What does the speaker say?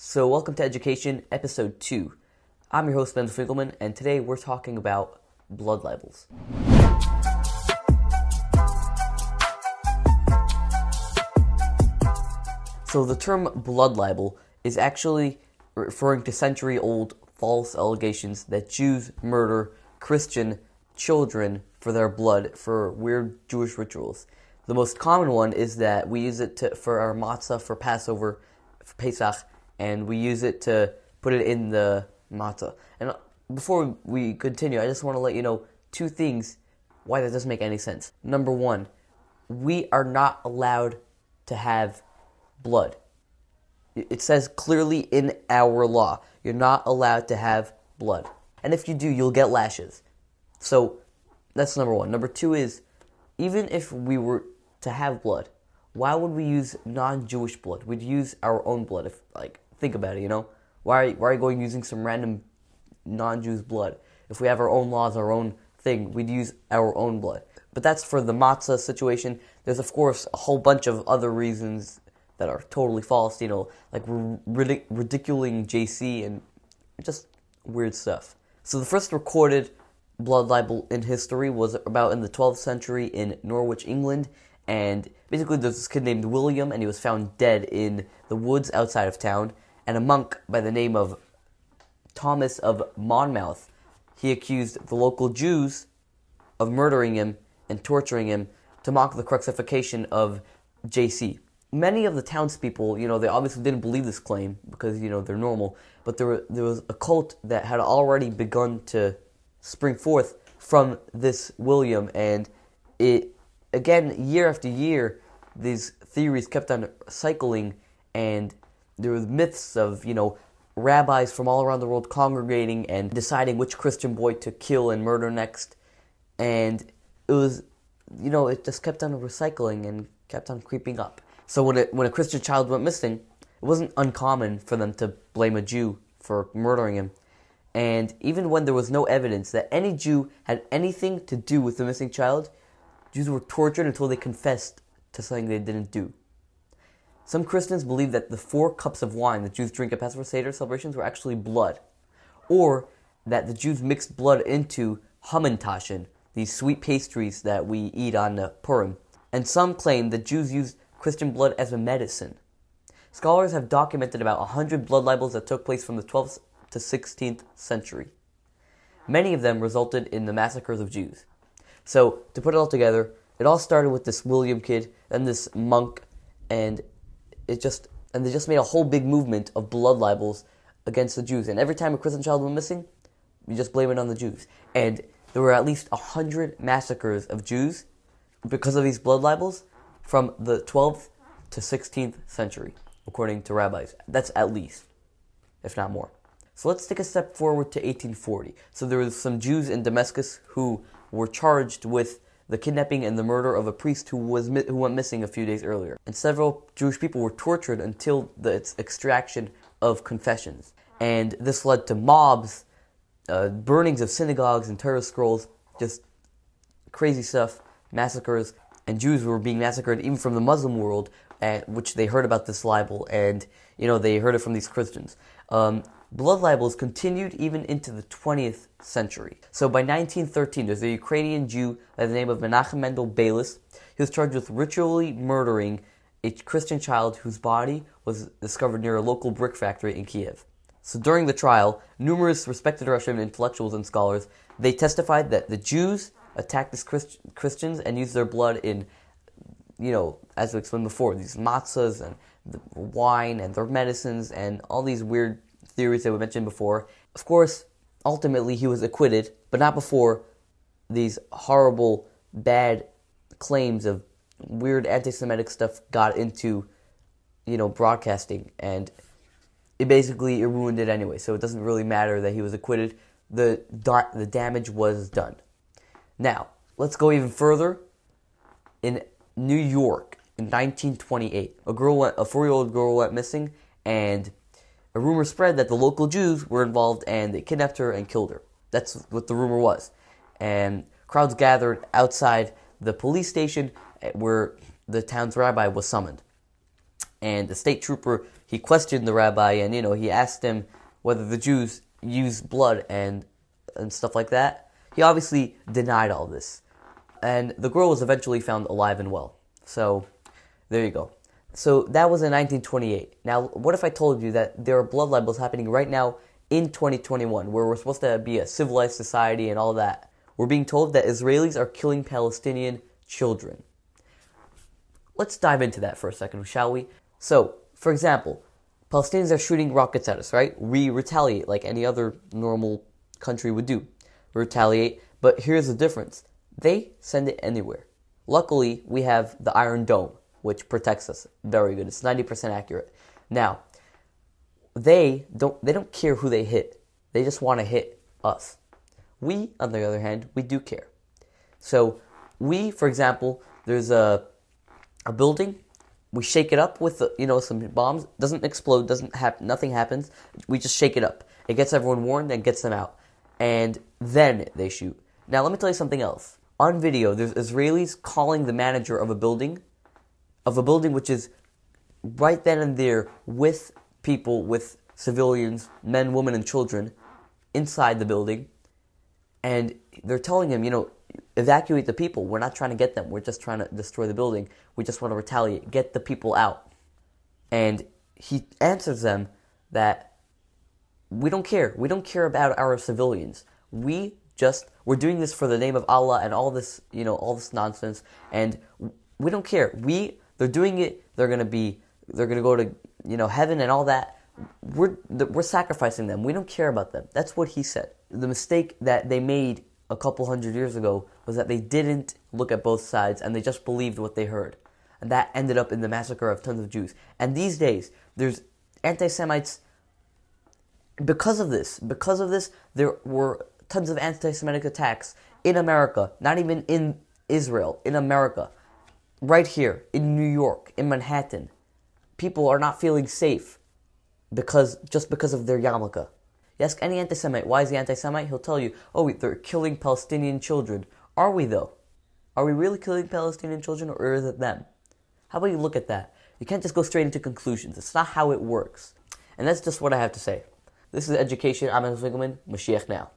So, welcome to Education, Episode 2. I'm your host, Ben Finkelman, and today we're talking about blood libels. So, the term blood libel is actually referring to century old false allegations that Jews murder Christian children for their blood for weird Jewish rituals. The most common one is that we use it to, for our matzah for Passover, for Pesach, and we use it to put it in the matzah. And uh, before we continue, I just want to let you know two things why that doesn't make any sense. Number one, we are not allowed to have blood. It says clearly in our law, you're not allowed to have blood. And if you do, you'll get lashes. So that's number one. Number two is even if we were to have blood, why would we use non-Jewish blood? We'd use our own blood. If like think about it, you know, why are, why are you going using some random non-Jews blood? If we have our own laws, our own thing, we'd use our own blood. But that's for the matzah situation. There's of course a whole bunch of other reasons that are totally false. You know, like ridic- ridiculing JC and just weird stuff. So the first recorded blood libel in history was about in the 12th century in Norwich, England, and basically there's this kid named William, and he was found dead in the woods outside of town. And a monk by the name of Thomas of Monmouth, he accused the local Jews of murdering him and torturing him to mock the crucifixion of JC. Many of the townspeople, you know, they obviously didn't believe this claim because you know they're normal, but there were, there was a cult that had already begun to spring forth from this William, and it again, year after year, these theories kept on cycling, and there were myths of, you know, rabbis from all around the world congregating and deciding which Christian boy to kill and murder next. And it was, you know, it just kept on recycling and kept on creeping up. So when, it, when a Christian child went missing, it wasn't uncommon for them to blame a Jew for murdering him. And even when there was no evidence that any Jew had anything to do with the missing child, Jews were tortured until they confessed to something they didn't do. Some Christians believe that the four cups of wine that Jews drink at Passover Seder celebrations were actually blood, or that the Jews mixed blood into hamantaschen, these sweet pastries that we eat on uh, Purim. And some claim that Jews used Christian blood as a medicine. Scholars have documented about 100 blood libels that took place from the 12th to 16th century. Many of them resulted in the massacres of Jews. So to put it all together, it all started with this William kid, then this monk, and it just and they just made a whole big movement of blood libels against the Jews. And every time a Christian child went missing, you just blame it on the Jews. And there were at least a hundred massacres of Jews because of these blood libels from the 12th to 16th century, according to rabbis. That's at least, if not more. So let's take a step forward to 1840. So there were some Jews in Damascus who were charged with the kidnapping and the murder of a priest who was who went missing a few days earlier. And several Jewish people were tortured until the extraction of confessions. And this led to mobs, uh, burnings of synagogues and Torah scrolls, just crazy stuff, massacres, and Jews were being massacred even from the Muslim world, at which they heard about this libel, and you know they heard it from these Christians. Um, blood libels continued even into the 20th century. So by 1913, there's a Ukrainian Jew by the name of Menachem Mendel Beilis. He was charged with ritually murdering a Christian child whose body was discovered near a local brick factory in Kiev. So during the trial, numerous respected Russian intellectuals and scholars they testified that the Jews attacked these Christ- Christians and used their blood in, you know, as we explained before, these matzahs and wine and their medicines and all these weird theories that we mentioned before. Of course, ultimately he was acquitted, but not before these horrible, bad claims of weird anti-Semitic stuff got into, you know, broadcasting, and it basically it ruined it anyway. So it doesn't really matter that he was acquitted. The the damage was done. Now let's go even further. In New York in 1928, a girl went, a four-year-old girl went missing, and a rumor spread that the local Jews were involved and they kidnapped her and killed her. That's what the rumor was. And crowds gathered outside the police station eh, where the town's rabbi was summoned. And the state trooper he questioned the rabbi and you know he asked him whether the Jews use blood and and stuff like that. He obviously denied all this, and the girl was eventually found alive and well. So there you go. So that was in 1928. Now, what if I told you that there are blood libels happening right now in 2021, where we're supposed to be a civilized society and all that? We're being told that Israelis are killing Palestinian children. Let's dive into that for a second, shall we? So, for example, Palestinians are shooting rockets at us, right? We retaliate like any other normal country would do. Retaliate, but here's the difference they send it anywhere. Luckily, we have the Iron Dome, which protects us. Very good. It's 90% accurate. Now, they don't they don't care who they hit. They just want to hit us. We, on the other hand, we do care. So, we, for example, there's a a building we shake it up with you know some bombs doesn't explode doesn't happen nothing happens we just shake it up it gets everyone warned and gets them out and then they shoot now let me tell you something else on video there's israelis calling the manager of a building of a building which is right then and there with people with civilians men women and children inside the building and they're telling him you know evacuate the people. We're not trying to get them. We're just trying to destroy the building. We just want to retaliate. Get the people out. And he answers them that we don't care. We don't care about our civilians. We just we're doing this for the name of Allah and all this, you know, all this nonsense and we don't care. We they're doing it. They're to be they're to go to, you know, heaven and all that. We're we're sacrificing them. We don't care about them. That's what he said. The mistake that they made a couple hundred years ago was that they didn't look at both sides and they just believed what they heard. And that ended up in the massacre of tons of Jews. And these days, there's anti Semites. Because of this, because of this, there were tons of anti Semitic attacks in America, not even in Israel, in America, right here, in New York, in Manhattan. People are not feeling safe because just because of their yarmulke. You ask any anti Semite, why is he anti Semite? He'll tell you, oh, they're killing Palestinian children. Are we, though? Are we really killing Palestinian children, or is it them? How about you look at that? You can't just go straight into conclusions. It's not how it works. And that's just what I have to say. This is Education. I'm Winkleman. Mashiach now.